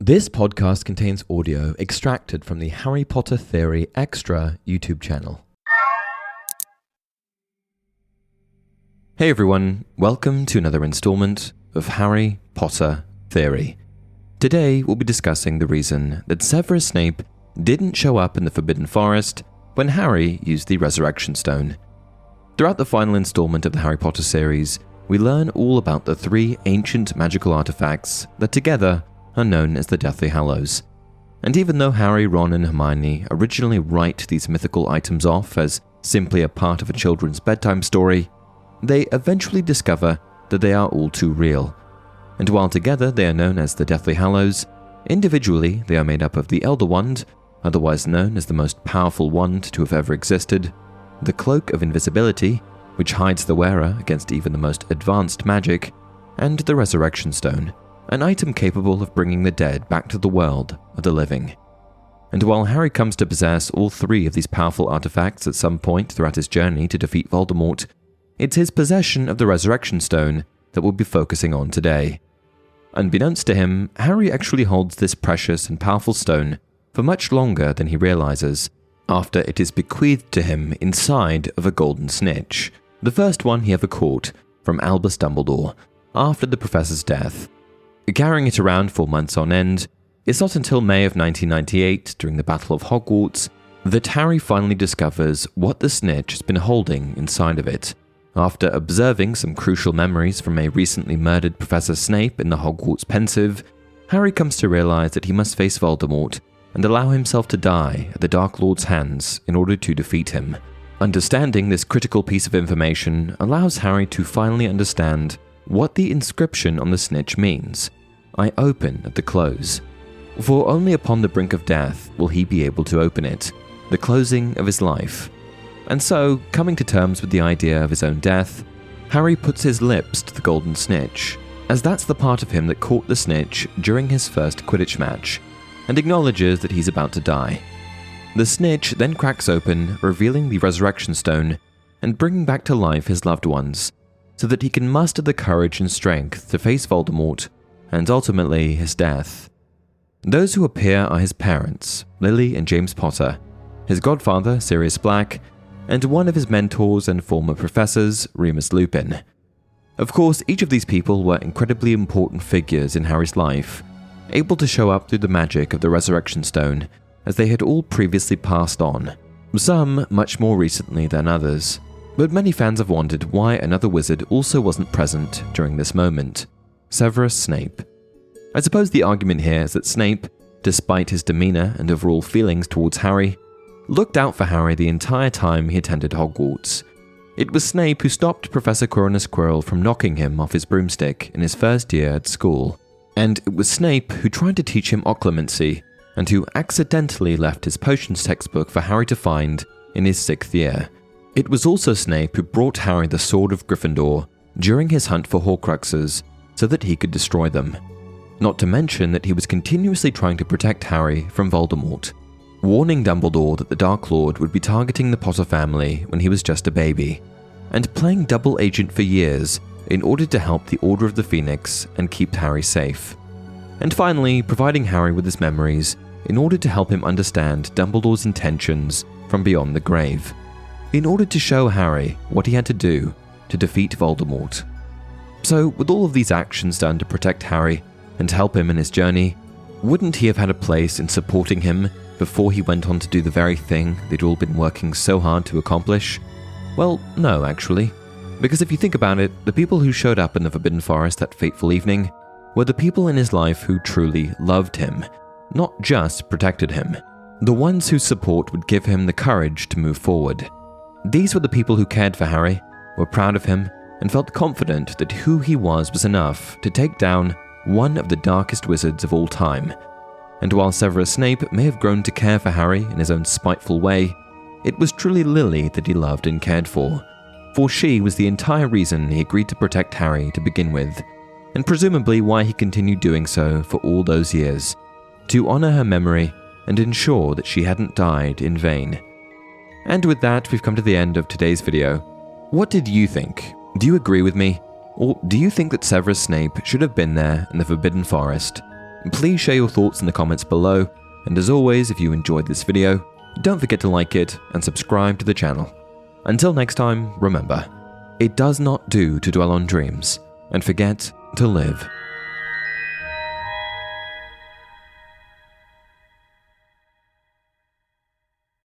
This podcast contains audio extracted from the Harry Potter Theory Extra YouTube channel. Hey everyone, welcome to another installment of Harry Potter Theory. Today we'll be discussing the reason that Severus Snape didn't show up in the Forbidden Forest when Harry used the Resurrection Stone. Throughout the final installment of the Harry Potter series, we learn all about the three ancient magical artifacts that together are known as the Deathly Hallows. And even though Harry, Ron, and Hermione originally write these mythical items off as simply a part of a children's bedtime story, they eventually discover that they are all too real. And while together they are known as the Deathly Hallows, individually they are made up of the Elder Wand, otherwise known as the most powerful wand to have ever existed, the Cloak of Invisibility, which hides the wearer against even the most advanced magic, and the Resurrection Stone, an item capable of bringing the dead back to the world of the living. And while Harry comes to possess all three of these powerful artifacts at some point throughout his journey to defeat Voldemort, it's his possession of the Resurrection Stone that we'll be focusing on today. Unbeknownst to him, Harry actually holds this precious and powerful stone for much longer than he realizes, after it is bequeathed to him inside of a golden snitch, the first one he ever caught from Albus Dumbledore after the professor's death carrying it around for months on end, it's not until May of 1998, during the Battle of Hogwarts, that Harry finally discovers what the snitch has been holding inside of it. After observing some crucial memories from a recently murdered Professor Snape in the Hogwarts Pensieve, Harry comes to realize that he must face Voldemort and allow himself to die at the Dark Lord's hands in order to defeat him. Understanding this critical piece of information allows Harry to finally understand what the inscription on the snitch means I open at the close. For only upon the brink of death will he be able to open it, the closing of his life. And so, coming to terms with the idea of his own death, Harry puts his lips to the golden snitch, as that's the part of him that caught the snitch during his first Quidditch match, and acknowledges that he's about to die. The snitch then cracks open, revealing the resurrection stone and bringing back to life his loved ones, so that he can muster the courage and strength to face Voldemort and ultimately his death. Those who appear are his parents, Lily and James Potter, his godfather, Sirius Black, and one of his mentors and former professors, Remus Lupin. Of course, each of these people were incredibly important figures in Harry's life, able to show up through the magic of the Resurrection Stone, as they had all previously passed on, some much more recently than others. But many fans have wondered why another wizard also wasn't present during this moment. Severus Snape. I suppose the argument here is that Snape, despite his demeanour and overall feelings towards Harry, looked out for Harry the entire time he attended Hogwarts. It was Snape who stopped Professor Quirinus Quirrell from knocking him off his broomstick in his first year at school. And it was Snape who tried to teach him occlumency and who accidentally left his potions textbook for Harry to find in his sixth year. It was also Snape who brought Harry the Sword of Gryffindor during his hunt for Horcruxes so that he could destroy them. Not to mention that he was continuously trying to protect Harry from Voldemort, warning Dumbledore that the Dark Lord would be targeting the Potter family when he was just a baby, and playing double agent for years in order to help the Order of the Phoenix and keep Harry safe. And finally, providing Harry with his memories in order to help him understand Dumbledore's intentions from beyond the grave, in order to show Harry what he had to do to defeat Voldemort. So, with all of these actions done to protect Harry and help him in his journey, wouldn't he have had a place in supporting him before he went on to do the very thing they'd all been working so hard to accomplish? Well, no, actually. Because if you think about it, the people who showed up in the Forbidden Forest that fateful evening were the people in his life who truly loved him, not just protected him. The ones whose support would give him the courage to move forward. These were the people who cared for Harry, were proud of him, and felt confident that who he was was enough to take down one of the darkest wizards of all time. And while Severus Snape may have grown to care for Harry in his own spiteful way, it was truly Lily that he loved and cared for, for she was the entire reason he agreed to protect Harry to begin with, and presumably why he continued doing so for all those years, to honour her memory and ensure that she hadn't died in vain. And with that, we've come to the end of today's video. What did you think? Do you agree with me? Or do you think that Severus Snape should have been there in the Forbidden Forest? Please share your thoughts in the comments below, and as always, if you enjoyed this video, don't forget to like it and subscribe to the channel. Until next time, remember, it does not do to dwell on dreams and forget to live